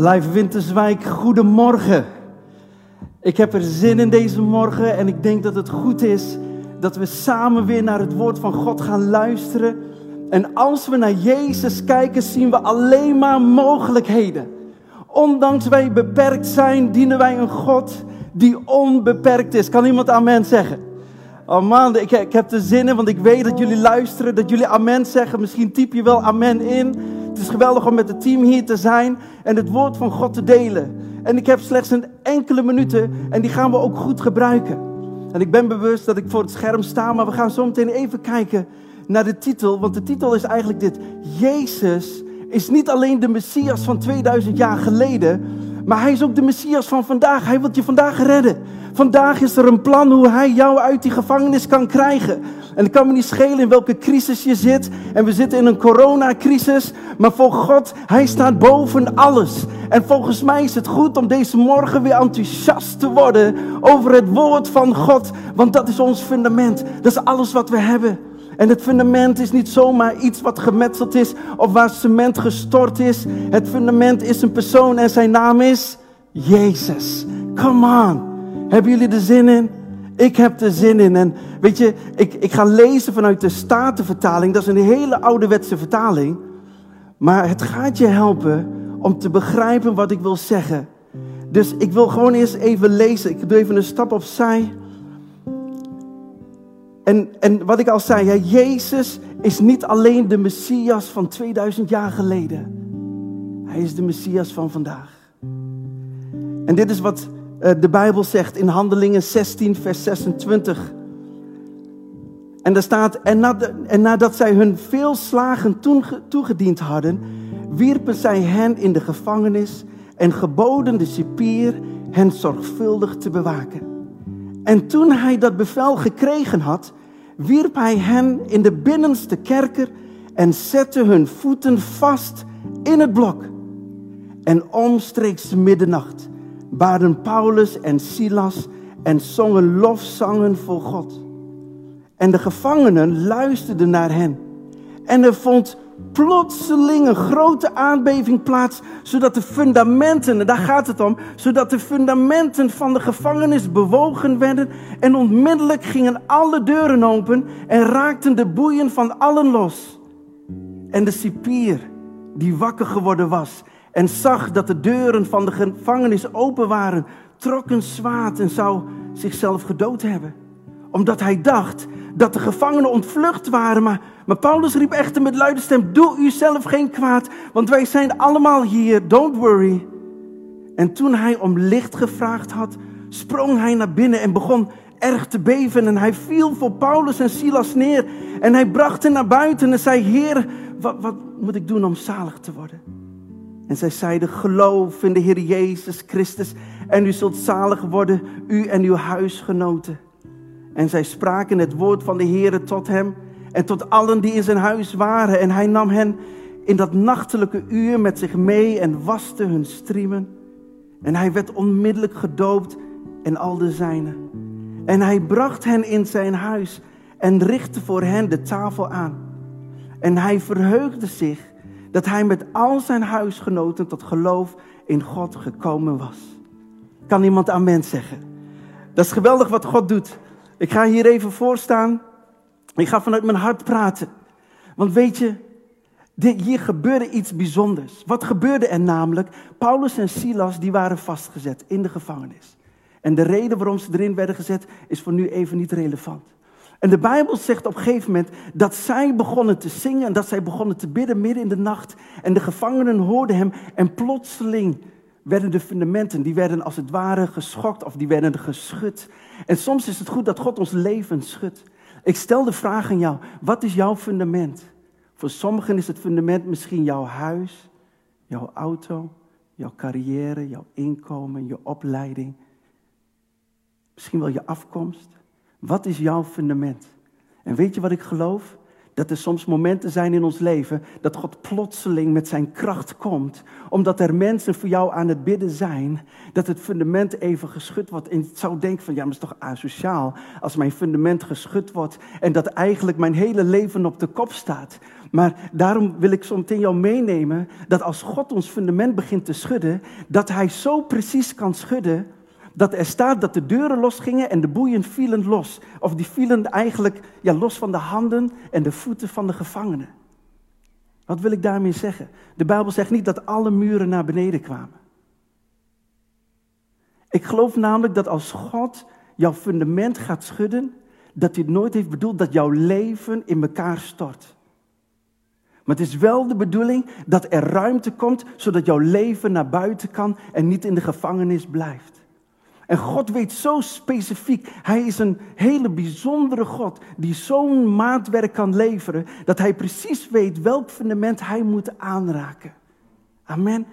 Live Winterswijk, goedemorgen. Ik heb er zin in deze morgen en ik denk dat het goed is dat we samen weer naar het woord van God gaan luisteren. En als we naar Jezus kijken, zien we alleen maar mogelijkheden. Ondanks wij beperkt zijn, dienen wij een God die onbeperkt is. Kan iemand amen zeggen? Oh ik, ik heb er zin in, want ik weet dat jullie luisteren, dat jullie amen zeggen. Misschien typ je wel amen in. Het is geweldig om met het team hier te zijn en het woord van God te delen. En ik heb slechts een enkele minuten en die gaan we ook goed gebruiken. En ik ben bewust dat ik voor het scherm sta, maar we gaan zo meteen even kijken naar de titel. Want de titel is eigenlijk dit. Jezus is niet alleen de Messias van 2000 jaar geleden, maar hij is ook de Messias van vandaag. Hij wil je vandaag redden. Vandaag is er een plan hoe hij jou uit die gevangenis kan krijgen. En het kan me niet schelen in welke crisis je zit. En we zitten in een coronacrisis. Maar voor God, hij staat boven alles. En volgens mij is het goed om deze morgen weer enthousiast te worden over het woord van God. Want dat is ons fundament. Dat is alles wat we hebben. En het fundament is niet zomaar iets wat gemetseld is of waar cement gestort is. Het fundament is een persoon en zijn naam is Jezus. Come on. Hebben jullie er zin in? Ik heb er zin in. En weet je, ik, ik ga lezen vanuit de Statenvertaling. Dat is een hele ouderwetse vertaling. Maar het gaat je helpen om te begrijpen wat ik wil zeggen. Dus ik wil gewoon eerst even lezen. Ik doe even een stap opzij. En, en wat ik al zei, Jezus is niet alleen de Messias van 2000 jaar geleden. Hij is de Messias van vandaag. En dit is wat uh, de Bijbel zegt in Handelingen 16, vers 26. En daar staat, en nadat zij hun veel slagen toegediend hadden, wierpen zij hen in de gevangenis en geboden de cipier hen zorgvuldig te bewaken. En toen hij dat bevel gekregen had, wierp hij hen in de binnenste kerker en zette hun voeten vast in het blok. En omstreeks middernacht baden Paulus en Silas en zongen lofzangen voor God. En de gevangenen luisterden naar hen. En er vond plotseling een grote aardbeving plaats, zodat de fundamenten, daar gaat het om, zodat de fundamenten van de gevangenis bewogen werden en onmiddellijk gingen alle deuren open en raakten de boeien van allen los. En de cipier, die wakker geworden was en zag dat de deuren van de gevangenis open waren, trok een zwaard en zou zichzelf gedood hebben. Omdat hij dacht dat de gevangenen ontvlucht waren. Maar, Paulus riep echter met luide stem, doe u zelf geen kwaad, want wij zijn allemaal hier, don't worry. En toen hij om licht gevraagd had, sprong hij naar binnen en begon erg te beven. En hij viel voor Paulus en Silas neer. En hij bracht hen naar buiten en zei, Heer, wat, wat moet ik doen om zalig te worden? En zij zeiden, geloof in de Heer Jezus Christus en u zult zalig worden, u en uw huisgenoten. En zij spraken het woord van de Heer tot hem en tot allen die in zijn huis waren. En hij nam hen in dat nachtelijke uur met zich mee en waste hun striemen. En hij werd onmiddellijk gedoopt en al de zijnen. En hij bracht hen in zijn huis en richtte voor hen de tafel aan. En hij verheugde zich dat hij met al zijn huisgenoten tot geloof in God gekomen was. Kan iemand amen zeggen? Dat is geweldig wat God doet. Ik ga hier even voor staan. Ik ga vanuit mijn hart praten. Want weet je, hier gebeurde iets bijzonders. Wat gebeurde er namelijk? Paulus en Silas die waren vastgezet in de gevangenis. En de reden waarom ze erin werden gezet is voor nu even niet relevant. En de Bijbel zegt op een gegeven moment dat zij begonnen te zingen en dat zij begonnen te bidden midden in de nacht. En de gevangenen hoorden hem en plotseling werden de fundamenten, die werden als het ware geschokt of die werden geschud. En soms is het goed dat God ons leven schudt. Ik stel de vraag aan jou, wat is jouw fundament? Voor sommigen is het fundament misschien jouw huis, jouw auto, jouw carrière, jouw inkomen, je opleiding. Misschien wel je afkomst. Wat is jouw fundament? En weet je wat ik geloof? Dat er soms momenten zijn in ons leven dat God plotseling met zijn kracht komt, omdat er mensen voor jou aan het bidden zijn, dat het fundament even geschud wordt. En je zou denken van, ja, maar het is toch asociaal als mijn fundament geschud wordt en dat eigenlijk mijn hele leven op de kop staat. Maar daarom wil ik zo meteen jou meenemen dat als God ons fundament begint te schudden, dat Hij zo precies kan schudden dat er staat dat de deuren losgingen en de boeien vielen los. Of die vielen eigenlijk ja, los van de handen en de voeten van de gevangenen. Wat wil ik daarmee zeggen? De Bijbel zegt niet dat alle muren naar beneden kwamen. Ik geloof namelijk dat als God jouw fundament gaat schudden, dat hij nooit heeft bedoeld dat jouw leven in elkaar stort. Maar het is wel de bedoeling dat er ruimte komt, zodat jouw leven naar buiten kan en niet in de gevangenis blijft. En God weet zo specifiek. Hij is een hele bijzondere God die zo'n maatwerk kan leveren. Dat hij precies weet welk fundament hij moet aanraken. Amen.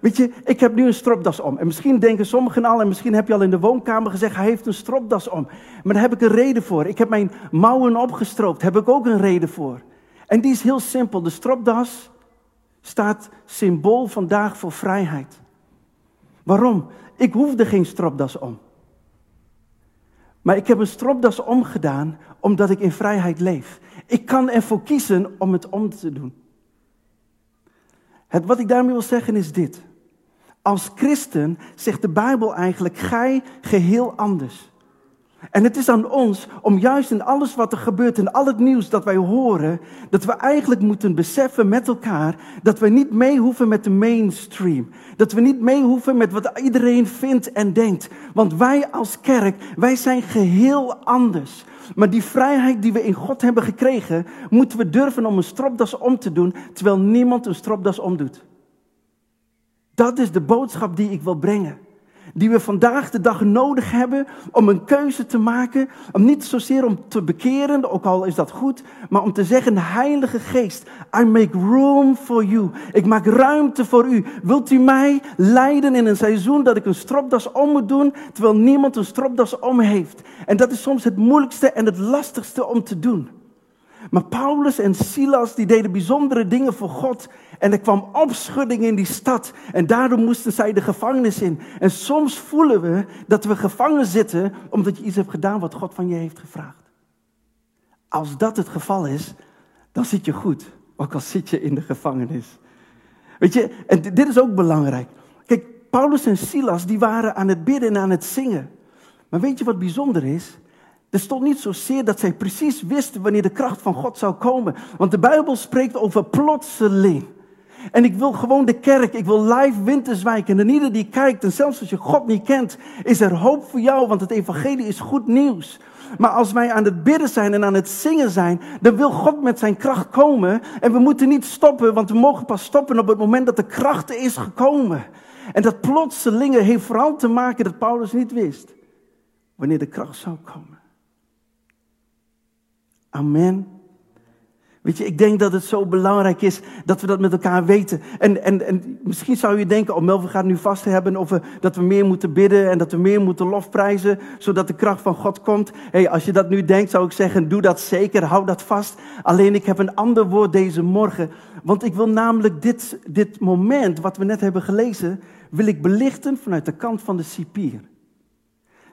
Weet je, ik heb nu een stropdas om. En misschien denken sommigen al, en misschien heb je al in de woonkamer gezegd, hij heeft een stropdas om. Maar daar heb ik een reden voor. Ik heb mijn mouwen opgestroopt, heb ik ook een reden voor. En die is heel simpel. De stropdas staat symbool vandaag voor vrijheid. Waarom? Ik hoefde geen stropdas om. Maar ik heb een stropdas omgedaan omdat ik in vrijheid leef. Ik kan ervoor kiezen om het om te doen. Het, wat ik daarmee wil zeggen is dit. Als christen zegt de Bijbel eigenlijk, gij geheel anders. En het is aan ons om juist in alles wat er gebeurt, in al het nieuws dat wij horen, dat we eigenlijk moeten beseffen met elkaar dat we niet mee hoeven met de mainstream. Dat we niet mee hoeven met wat iedereen vindt en denkt. Want wij als kerk, wij zijn geheel anders. Maar die vrijheid die we in God hebben gekregen, moeten we durven om een stropdas om te doen, terwijl niemand een stropdas omdoet. Dat is de boodschap die ik wil brengen die we vandaag de dag nodig hebben om een keuze te maken. Om niet zozeer om te bekeren, ook al is dat goed, maar om te zeggen, Heilige Geest, I make room for you. Ik maak ruimte voor u. Wilt u mij leiden in een seizoen dat ik een stropdas om moet doen, terwijl niemand een stropdas om heeft? En dat is soms het moeilijkste en het lastigste om te doen. Maar Paulus en Silas die deden bijzondere dingen voor God. En er kwam opschudding in die stad. En daardoor moesten zij de gevangenis in. En soms voelen we dat we gevangen zitten omdat je iets hebt gedaan wat God van je heeft gevraagd. Als dat het geval is, dan zit je goed. Ook al zit je in de gevangenis. Weet je, en dit is ook belangrijk. Kijk, Paulus en Silas die waren aan het bidden en aan het zingen. Maar weet je wat bijzonder is? Er stond niet zozeer dat zij precies wisten wanneer de kracht van God zou komen. Want de Bijbel spreekt over plotseling. En ik wil gewoon de kerk, ik wil live Winterswijk. En ieder die kijkt, en zelfs als je God niet kent, is er hoop voor jou, want het evangelie is goed nieuws. Maar als wij aan het bidden zijn en aan het zingen zijn, dan wil God met zijn kracht komen. En we moeten niet stoppen, want we mogen pas stoppen op het moment dat de kracht is gekomen. En dat plotselinge heeft vooral te maken dat Paulus niet wist wanneer de kracht zou komen. Amen. Weet je, ik denk dat het zo belangrijk is dat we dat met elkaar weten. En, en, en misschien zou je denken, oh Melvin gaat nu vast hebben over dat we meer moeten bidden en dat we meer moeten lofprijzen, zodat de kracht van God komt. Hey, als je dat nu denkt, zou ik zeggen, doe dat zeker, hou dat vast. Alleen ik heb een ander woord deze morgen, want ik wil namelijk dit, dit moment, wat we net hebben gelezen, wil ik belichten vanuit de kant van de cipier.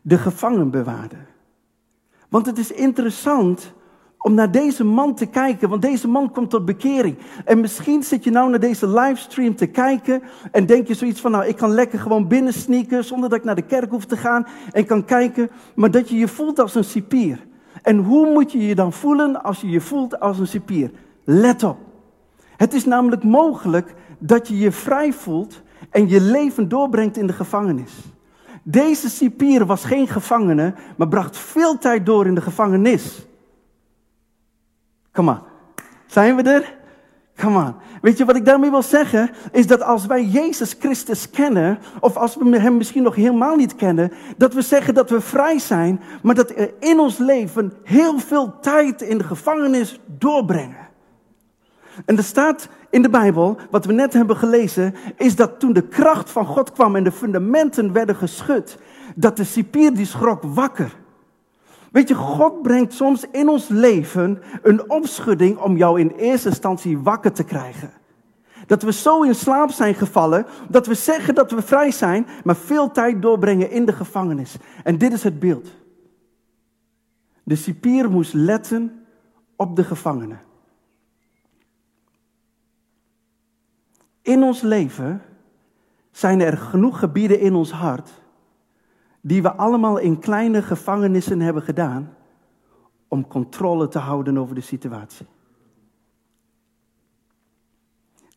De gevangenbewaarder. Want het is interessant om naar deze man te kijken, want deze man komt tot bekering. En misschien zit je nou naar deze livestream te kijken en denk je zoiets van, nou ik kan lekker gewoon binnen sneaken zonder dat ik naar de kerk hoef te gaan en kan kijken, maar dat je je voelt als een cipier. En hoe moet je je dan voelen als je je voelt als een cipier? Let op. Het is namelijk mogelijk dat je je vrij voelt en je leven doorbrengt in de gevangenis. Deze cipier was geen gevangene, maar bracht veel tijd door in de gevangenis. Come on. Zijn we er? Come on. Weet je wat ik daarmee wil zeggen? Is dat als wij Jezus Christus kennen, of als we Hem misschien nog helemaal niet kennen, dat we zeggen dat we vrij zijn, maar dat we in ons leven heel veel tijd in de gevangenis doorbrengen. En er staat in de Bijbel, wat we net hebben gelezen, is dat toen de kracht van God kwam en de fundamenten werden geschud, dat de cipier die schrok wakker. Weet je, God brengt soms in ons leven een opschudding om jou in eerste instantie wakker te krijgen. Dat we zo in slaap zijn gevallen dat we zeggen dat we vrij zijn, maar veel tijd doorbrengen in de gevangenis. En dit is het beeld. De cipier moest letten op de gevangenen. In ons leven zijn er genoeg gebieden in ons hart die we allemaal in kleine gevangenissen hebben gedaan om controle te houden over de situatie.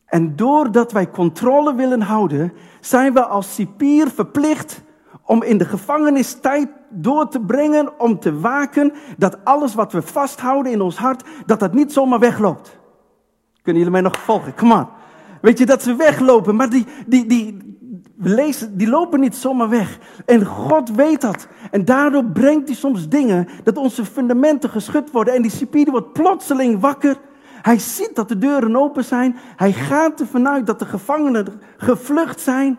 En doordat wij controle willen houden, zijn we als cipier verplicht om in de gevangenis tijd door te brengen, om te waken dat alles wat we vasthouden in ons hart, dat dat niet zomaar wegloopt. Kunnen jullie mij nog volgen? Come on. Weet je, dat ze weglopen, maar die, die, die, we lezen, die lopen niet zomaar weg. En God weet dat. En daardoor brengt hij soms dingen dat onze fundamenten geschud worden. En die cipier wordt plotseling wakker. Hij ziet dat de deuren open zijn. Hij gaat ervan uit dat de gevangenen gevlucht zijn.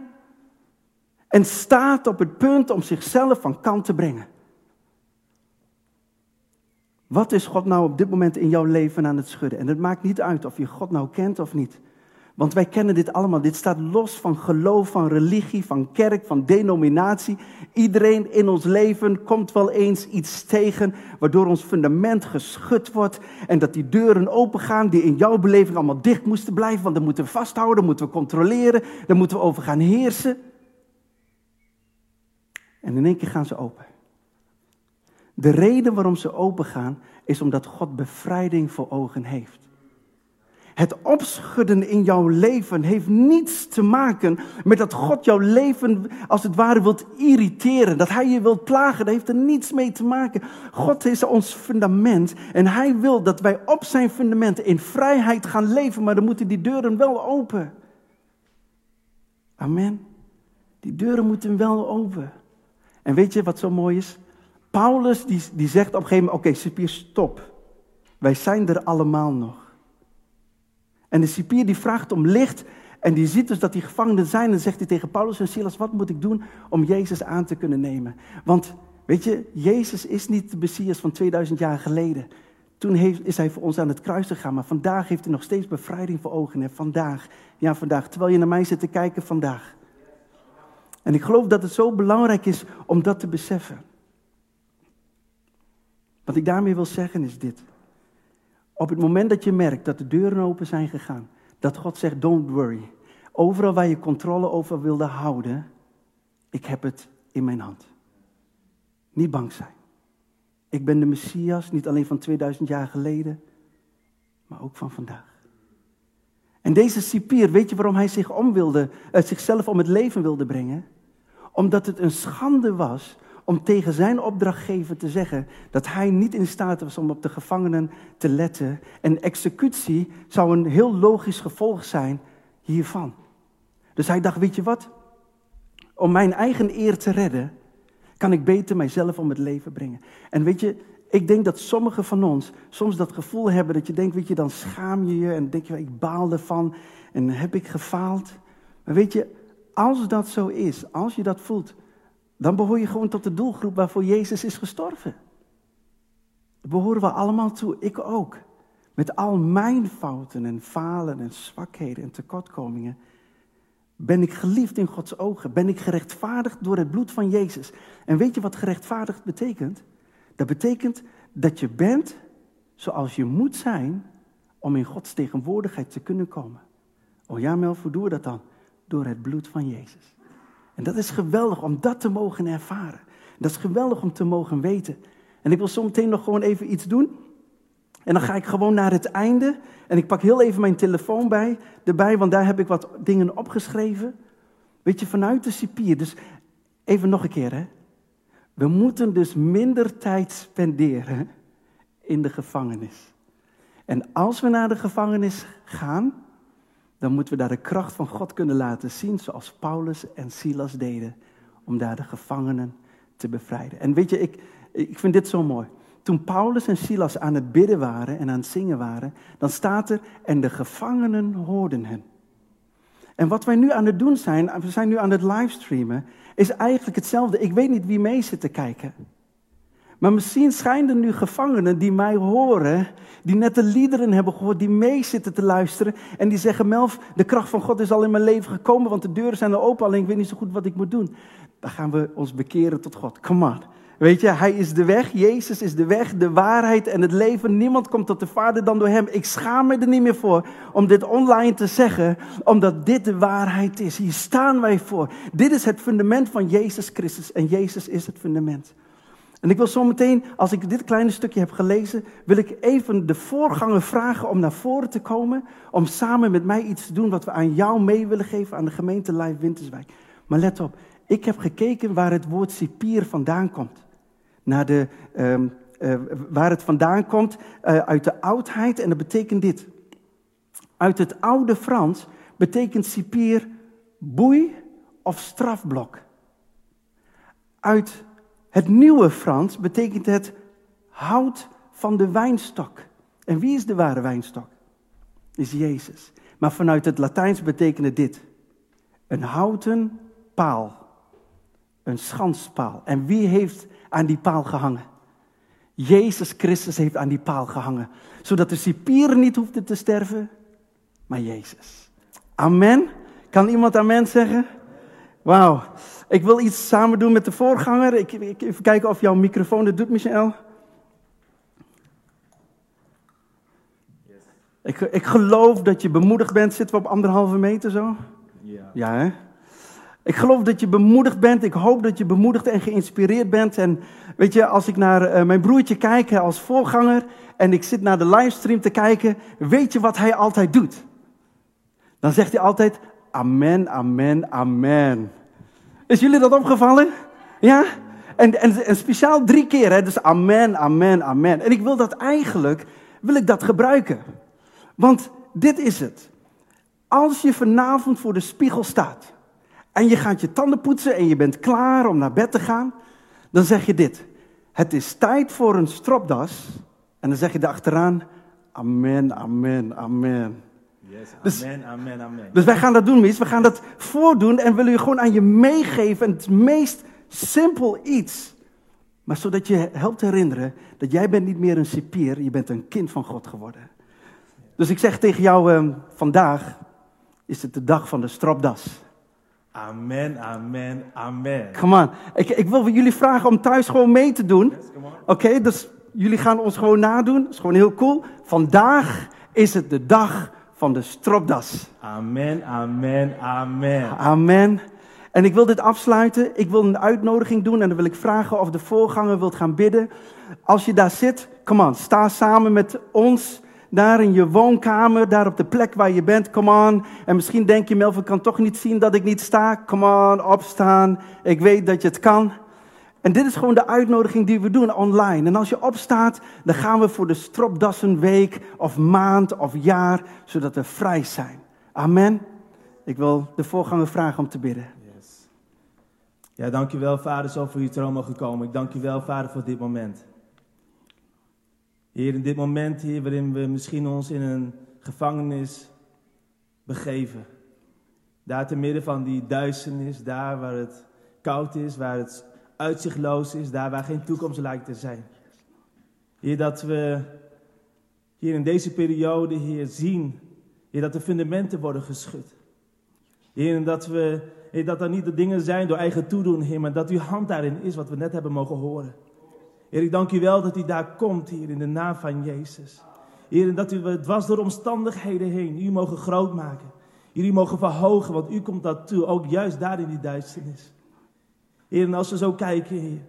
En staat op het punt om zichzelf van kant te brengen. Wat is God nou op dit moment in jouw leven aan het schudden? En het maakt niet uit of je God nou kent of niet. Want wij kennen dit allemaal. Dit staat los van geloof, van religie, van kerk, van denominatie. Iedereen in ons leven komt wel eens iets tegen waardoor ons fundament geschud wordt. En dat die deuren opengaan die in jouw beleving allemaal dicht moesten blijven. Want dan moeten we vasthouden, dan moeten we controleren, dan moeten we over gaan heersen. En in één keer gaan ze open. De reden waarom ze open gaan is omdat God bevrijding voor ogen heeft. Het opschudden in jouw leven heeft niets te maken met dat God jouw leven als het ware wilt irriteren. Dat Hij je wilt plagen. Dat heeft er niets mee te maken. God is ons fundament en Hij wil dat wij op zijn fundament in vrijheid gaan leven. Maar dan moeten die deuren wel open. Amen. Die deuren moeten wel open. En weet je wat zo mooi is? Paulus die, die zegt op een gegeven moment, oké, okay, stop. Wij zijn er allemaal nog. En de cipier die vraagt om licht en die ziet dus dat die gevangenen zijn en zegt hij tegen Paulus en Silas, wat moet ik doen om Jezus aan te kunnen nemen? Want weet je, Jezus is niet de Messias van 2000 jaar geleden. Toen heeft, is hij voor ons aan het kruis gegaan, maar vandaag heeft hij nog steeds bevrijding voor ogen. En vandaag, ja vandaag, terwijl je naar mij zit te kijken, vandaag. En ik geloof dat het zo belangrijk is om dat te beseffen. Wat ik daarmee wil zeggen is dit. Op het moment dat je merkt dat de deuren open zijn gegaan, dat God zegt, don't worry. Overal waar je controle over wilde houden, ik heb het in mijn hand. Niet bang zijn. Ik ben de Messias, niet alleen van 2000 jaar geleden, maar ook van vandaag. En deze cipier, weet je waarom hij zich om wilde, uh, zichzelf om het leven wilde brengen? Omdat het een schande was om tegen zijn opdrachtgever te zeggen dat hij niet in staat was om op de gevangenen te letten. En executie zou een heel logisch gevolg zijn hiervan. Dus hij dacht, weet je wat? Om mijn eigen eer te redden, kan ik beter mijzelf om het leven brengen. En weet je, ik denk dat sommigen van ons soms dat gevoel hebben dat je denkt, weet je, dan schaam je je en denk je, ik baal ervan en heb ik gefaald. Maar weet je, als dat zo is, als je dat voelt, dan behoor je gewoon tot de doelgroep waarvoor Jezus is gestorven. Daar behoren we allemaal toe, ik ook. Met al mijn fouten en falen en zwakheden en tekortkomingen. Ben ik geliefd in Gods ogen? Ben ik gerechtvaardigd door het bloed van Jezus? En weet je wat gerechtvaardigd betekent? Dat betekent dat je bent zoals je moet zijn om in Gods tegenwoordigheid te kunnen komen. Oh ja, Mel, hoe doen we dat dan? Door het bloed van Jezus. En dat is geweldig om dat te mogen ervaren. Dat is geweldig om te mogen weten. En ik wil zo meteen nog gewoon even iets doen. En dan ga ik gewoon naar het einde. En ik pak heel even mijn telefoon bij, erbij, want daar heb ik wat dingen opgeschreven. Weet je, vanuit de cipier. Dus even nog een keer, hè. We moeten dus minder tijd spenderen in de gevangenis. En als we naar de gevangenis gaan, dan moeten we daar de kracht van God kunnen laten zien, zoals Paulus en Silas deden, om daar de gevangenen te bevrijden. En weet je, ik, ik vind dit zo mooi. Toen Paulus en Silas aan het bidden waren en aan het zingen waren, dan staat er, en de gevangenen hoorden hen. En wat wij nu aan het doen zijn, we zijn nu aan het livestreamen, is eigenlijk hetzelfde. Ik weet niet wie mee zit te kijken. Maar misschien zijn er nu gevangenen die mij horen, die net de liederen hebben gehoord, die mee zitten te luisteren en die zeggen, Melf, de kracht van God is al in mijn leven gekomen, want de deuren zijn al open, alleen ik weet niet zo goed wat ik moet doen. Dan gaan we ons bekeren tot God. Come on. Weet je, hij is de weg, Jezus is de weg, de waarheid en het leven. Niemand komt tot de Vader dan door hem. Ik schaam me er niet meer voor om dit online te zeggen, omdat dit de waarheid is. Hier staan wij voor. Dit is het fundament van Jezus Christus en Jezus is het fundament. En ik wil zo meteen, als ik dit kleine stukje heb gelezen, wil ik even de voorganger vragen om naar voren te komen, om samen met mij iets te doen wat we aan jou mee willen geven, aan de gemeente Live Winterswijk. Maar let op, ik heb gekeken waar het woord cipier vandaan komt naar de, uh, uh, waar het vandaan komt, uh, uit de oudheid. En dat betekent dit. Uit het oude Frans betekent cipier boei of strafblok. Uit het nieuwe Frans betekent het hout van de wijnstok. En wie is de ware wijnstok? Is Jezus. Maar vanuit het Latijns betekent dit. Een houten paal. Een schanspaal. En wie heeft aan die paal gehangen. Jezus Christus heeft aan die paal gehangen. Zodat de cipier niet hoefde te sterven, maar Jezus. Amen. Kan iemand amen zeggen? Wauw. Ik wil iets samen doen met de voorganger. Ik, ik, even kijken of jouw microfoon het doet, Michel. Ik, ik geloof dat je bemoedigd bent. Zitten we op anderhalve meter zo? Ja. Ja, hè? Ik geloof dat je bemoedigd bent. Ik hoop dat je bemoedigd en geïnspireerd bent. En weet je, als ik naar uh, mijn broertje kijk als voorganger en ik zit naar de livestream te kijken, weet je wat hij altijd doet? Dan zegt hij altijd: Amen, Amen, Amen. Is jullie dat opgevallen? Ja? En, en, en speciaal drie keer, hè? dus Amen, Amen, Amen. En ik wil dat eigenlijk, wil ik dat gebruiken. Want dit is het. Als je vanavond voor de spiegel staat en je gaat je tanden poetsen en je bent klaar om naar bed te gaan, dan zeg je dit. Het is tijd voor een stropdas. En dan zeg je erachteraan, amen, amen, amen. Yes, dus- amen, amen, amen. Dus wij gaan dat doen, mis. We gaan dat voordoen en willen je gewoon aan je meegeven. Het meest simpel iets. Maar zodat je helpt herinneren dat jij bent niet meer een cipier, je bent een kind van God geworden. Dus ik zeg tegen jou, uh, vandaag is het de dag van de stropdas. Amen, amen, amen. Come on. Ik, ik wil jullie vragen om thuis gewoon mee te doen. Oké, dus jullie gaan ons gewoon nadoen. Dat is gewoon heel cool. Vandaag is het de dag van de stropdas. Amen, amen, amen. Amen. En ik wil dit afsluiten. Ik wil een uitnodiging doen en dan wil ik vragen of de voorganger wilt gaan bidden. Als je daar zit, come on, sta samen met ons daar in je woonkamer, daar op de plek waar je bent, come on. En misschien denk je, Melvin kan toch niet zien dat ik niet sta. Come on, opstaan. Ik weet dat je het kan. En dit is gewoon de uitnodiging die we doen online. En als je opstaat, dan gaan we voor de stropdassenweek of maand of jaar, zodat we vrij zijn. Amen. Ik wil de voorganger vragen om te bidden. Yes. Ja, dankjewel vader, zo voor je troon mogen komen. Ik dank je wel vader voor dit moment. Heer, in dit moment, Heer, waarin we misschien ons in een gevangenis begeven. Daar te midden van die duisternis, daar waar het koud is, waar het uitzichtloos is, daar waar geen toekomst lijkt te zijn. Heer, dat we hier in deze periode, Heer, zien, Heer, dat de fundamenten worden geschud. Heer, dat we, Heer, dat er niet de dingen zijn door eigen toedoen, Heer, maar dat uw hand daarin is, wat we net hebben mogen horen. Heer, ik dank u wel dat u daar komt, hier in de naam van Jezus. Heer, dat u het was door omstandigheden heen u mogen groot maken. U mogen verhogen, want u komt dat toe, ook juist daar in die duisternis. Heer, en als we zo kijken, Heer.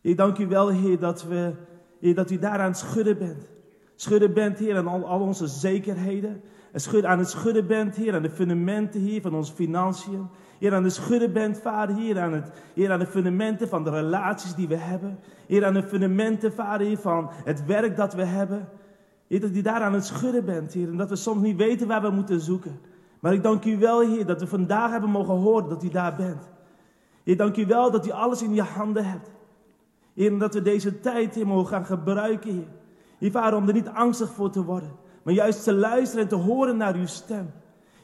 Ik dank u wel, Heer, dat, we, Heer, dat u daar aan het schudden bent. Schudden bent, Heer, aan al, onze zekerheden. En schud, aan het schudden bent, Heer, aan de fundamenten, Heer, van onze financiën. Heer, aan de schudden bent, Vader, hier aan, het, hier aan de fundamenten van de relaties die we hebben. Heer, aan de fundamenten, Vader, hier van het werk dat we hebben. Heer, dat u daar aan het schudden bent, Heer. En dat we soms niet weten waar we moeten zoeken. Maar ik dank u wel, Heer, dat we vandaag hebben mogen horen dat u daar bent. Heer, dank u wel dat u alles in je handen hebt. Heer, en dat we deze tijd, Heer, mogen gaan gebruiken, Heer. Heer, om er niet angstig voor te worden. Maar juist te luisteren en te horen naar uw stem.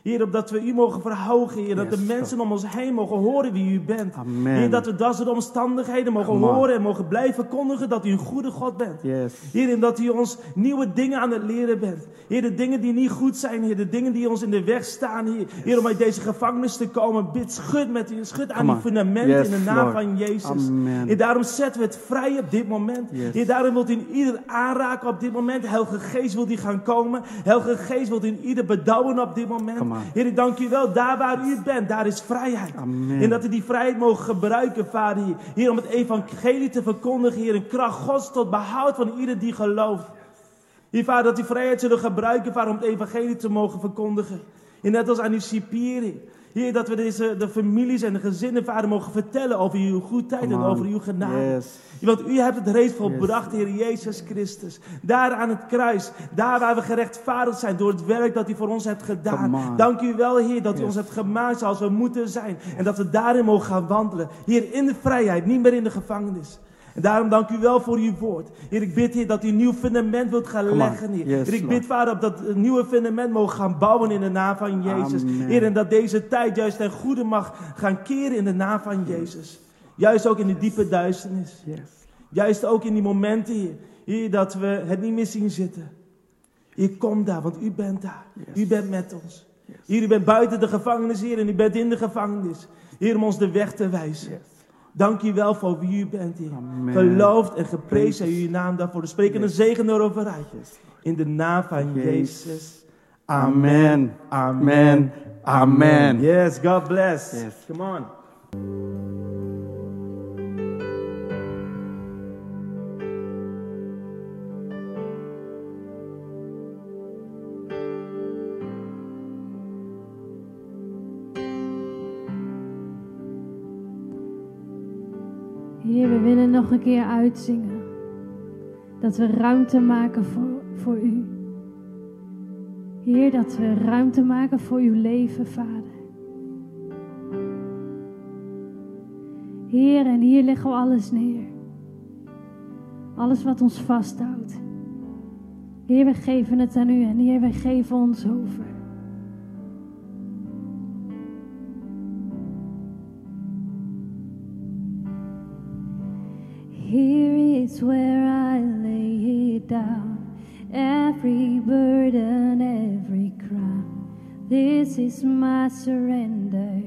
Heer, opdat we u mogen verhogen, Heer. Dat Yes, de mensen om ons heen mogen horen wie u bent. Amen. Heer, dat we dat soort omstandigheden mogen horen en mogen blijven kondigen dat u een goede God bent. Yes. Heer, en dat u ons nieuwe dingen aan het leren bent. Heer, de dingen die niet goed zijn, Heer, de dingen die ons in de weg staan, Heer. Heer, om uit deze gevangenis te komen, bid, schud met u, schud aan die fundament Yes, in de naam Lord. van Jezus. Amen. Heer, daarom zetten we het vrij op dit moment. Heer, daarom wilt u in ieder aanraken op dit moment. Heilige Geest wilt u gaan komen. Heilige Geest wilt u in ieder bedouwen op dit moment. Heer, ik dank u wel, daar waar u bent, daar is vrijheid. Amen. En dat we die vrijheid mogen gebruiken, Vader, Heer. Heer, om het evangelie te verkondigen, Heer, een kracht Gods tot behoud van ieder die gelooft. Heer, Vader, dat die vrijheid zullen gebruiken, Vader, om het evangelie te mogen verkondigen. En net als aan die cipiering. Heer, dat we deze, de families en de gezinnen, Vader, mogen vertellen over uw goedheid en over uw genade. Yes. Want u hebt het reeds volbracht, Heer Jezus Christus. Daar aan het kruis, daar waar we gerechtvaardigd zijn door het werk dat u voor ons hebt gedaan. Dank u wel, Heer, dat u Yes. ons hebt gemaakt zoals we moeten zijn. En dat we daarin mogen gaan wandelen. Heer, in de vrijheid, niet meer in de gevangenis. En daarom dank u wel voor uw woord. Heer, ik bid, Heer, dat u een nieuw fundament wilt gaan Come leggen, Heer. Yes, Heer, ik bid, Vader, op dat nieuwe fundament mogen gaan bouwen in de naam van Jezus. Amen. Heer, en dat deze tijd juist ten goede mag gaan keren in de naam van Jezus. Juist ook in de diepe duisternis. Yes. Juist ook in die momenten, Heer, Heer, dat we het niet meer zien zitten. Heer, kom daar, want u bent daar. Yes. U bent met ons. Heer, u bent buiten de gevangenis, Heer, en u bent in de gevangenis. Heer, om ons de weg te wijzen. Dank u wel voor wie u bent, Heer. Amen. Geloofd en geprezen zij uw naam daarvoor. We spreken een zegen erover uit. In de naam van Jezus. Jezus. Amen. Amen. Amen. Yes, God bless. Yes. Come on. Nog een keer uitzingen. Dat we ruimte maken voor, voor U. Heer, dat we ruimte maken voor uw leven, Vader. Heer, en hier leggen we alles neer. Alles wat ons vasthoudt. Heer, we geven het aan U en Heer, wij geven ons over. Is where I lay it down, every burden, every crown. This is my surrender.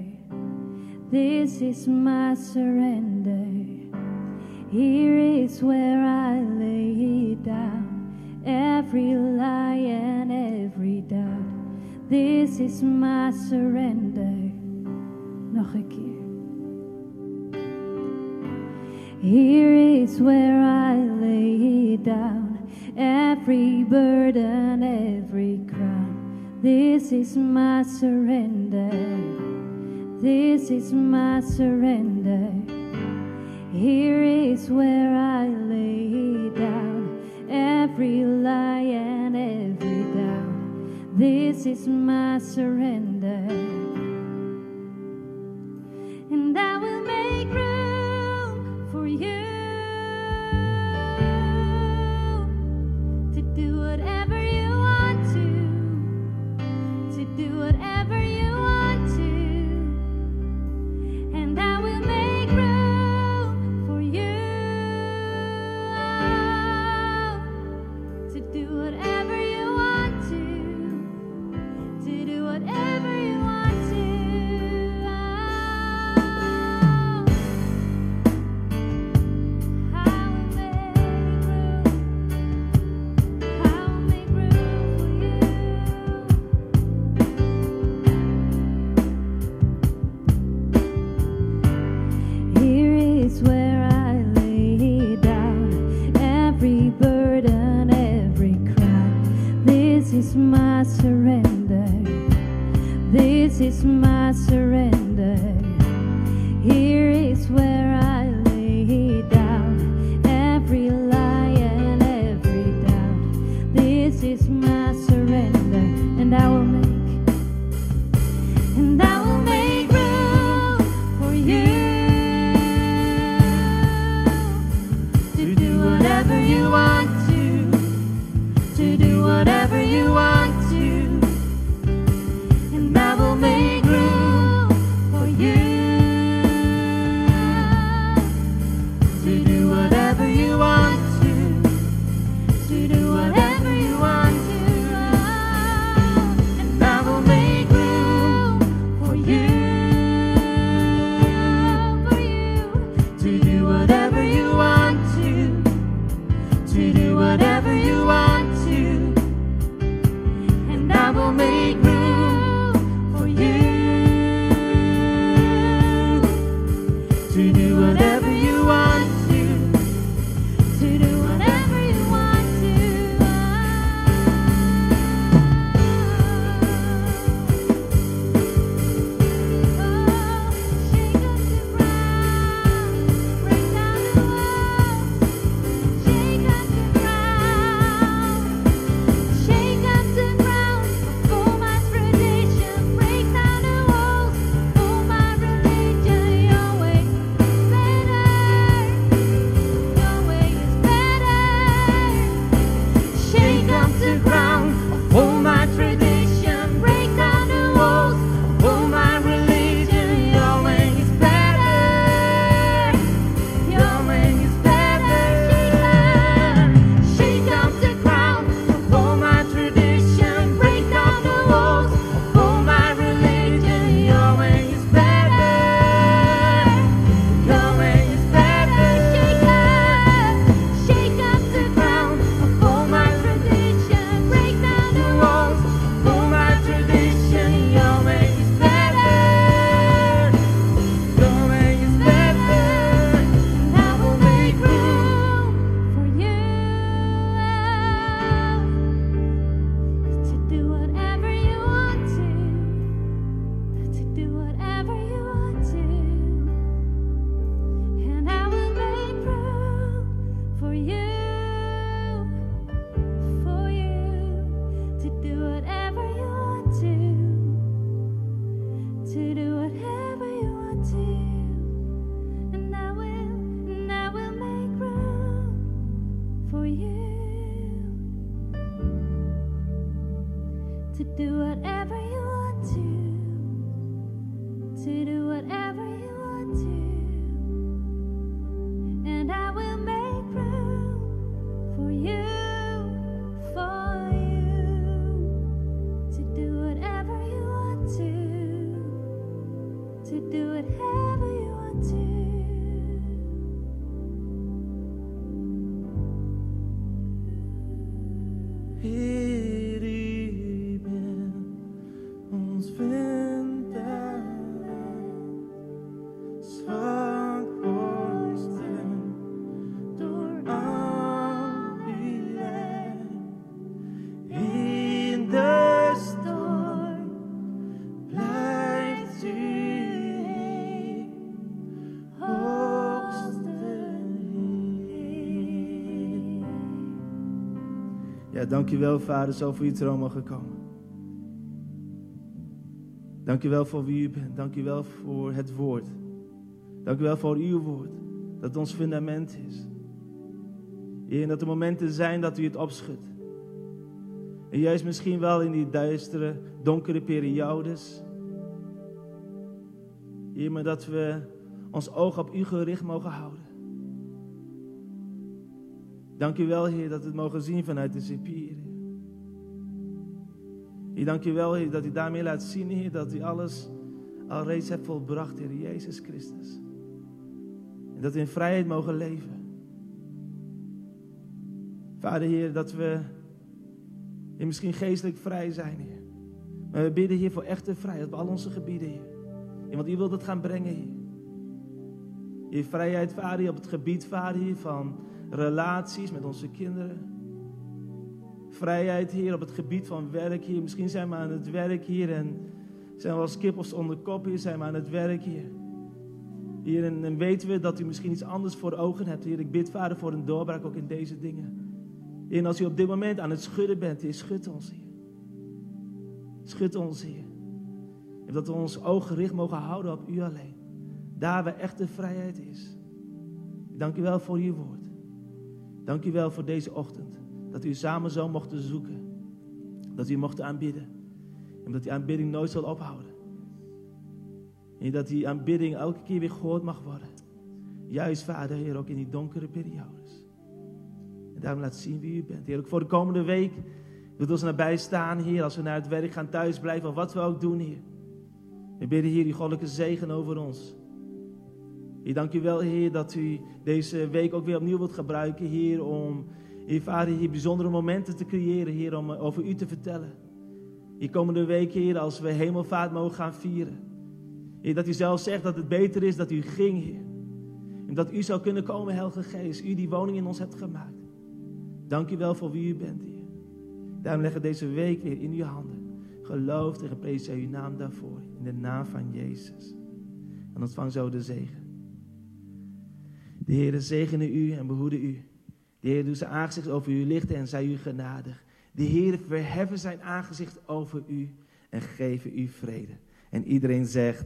This is my surrender. Here is where I lay it down, every lie and every doubt. This is my surrender. Nog een keer. Here is where I lay down, every burden, every crown. This is my surrender. This is my surrender. Here is where I lay down, every lie and every doubt. This is my surrender. And I will make room for you Ja, dankjewel Vader, zo voor uw troon mogen komen. Dankjewel voor wie u bent. Dankjewel voor het woord. Dankjewel voor uw woord. Dat ons fundament is. En dat er momenten zijn dat u het opschudt. En juist misschien wel in die duistere, donkere periodes. Heer, maar dat we ons oog op u gericht mogen houden. Dank u wel, Heer, dat we het mogen zien vanuit de cipier. Heer, dank u wel, Heer, dat u daarmee laat zien, Heer, dat u alles al reeds hebt volbracht, Heer Jezus Christus. En dat we in vrijheid mogen leven. Vader, Heer, dat we Heer, misschien geestelijk vrij zijn, Heer. Maar we bidden, Heer, voor echte vrijheid op al onze gebieden, Heer. Want u wilt het gaan brengen, Heer. Heer, vrijheid, Vader, op het gebied, Vader, van relaties met onze kinderen. Vrijheid, Heer, op het gebied van werk, Heer. Misschien zijn we aan het werk, Heer, en zijn we als kippels onder kop, Heer, zijn we aan het werk, Heer. Heer, en, en weten we dat u misschien iets anders voor ogen hebt, Heer. Ik bid, Vader, voor een doorbraak ook in deze dingen. En als u op dit moment aan het schudden bent, schud ons, Heer. Schud ons, Heer. En dat we ons oog gericht mogen houden op u alleen. Daar waar echte vrijheid is. Dank u wel voor uw woord. Dank u wel voor deze ochtend. Dat u samen zo mochten zoeken. Dat u mocht aanbidden. En dat die aanbidding nooit zal ophouden. En dat die aanbidding elke keer weer gehoord mag worden. Juist, Vader, Heer, ook in die donkere periodes. En daarom laat zien wie u bent. Heer, ook voor de komende week wilt ons nabij staan, Heer. Als we naar het werk gaan, thuis blijven, of wat we ook doen, Heer. We bidden, Heer, uw goddelijke zegen over ons. Heer, dank u wel, Heer, dat u deze week ook weer opnieuw wilt gebruiken, Heer, om, Heer, Vader, hier bijzondere momenten te creëren, Heer, om eh, over u te vertellen. Hier komende week, Heer, als we hemelvaart mogen gaan vieren. Heer, dat u zelf zegt dat het beter is dat u ging, Heer. En dat u zou kunnen komen, Heilige Geest, u die woning in ons hebt gemaakt. Dank u wel voor wie u bent, Heer. Daarom leggen we deze week weer in uw handen. Geloof en geprezen uw naam daarvoor, in de naam van Jezus. En ontvang zo de zegen. De Heer zegene u en behoede u. De Heer doet zijn aangezicht over u lichten en zij u genadig. De Heer verheffen zijn aangezicht over u en geven u vrede. En iedereen zegt,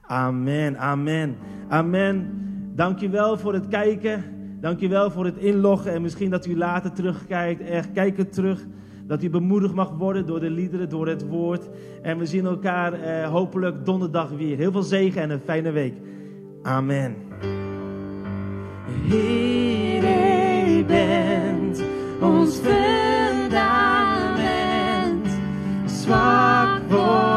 amen, amen, amen. Dank je wel voor het kijken. Dank je wel voor het inloggen. En misschien dat u later terugkijkt. Echt, kijk het terug. Dat u bemoedigd mag worden door de liederen, door het woord. En we zien elkaar eh, hopelijk donderdag weer. Heel veel zegen en een fijne week. Amen. Die bent ons fundament, zwak voor.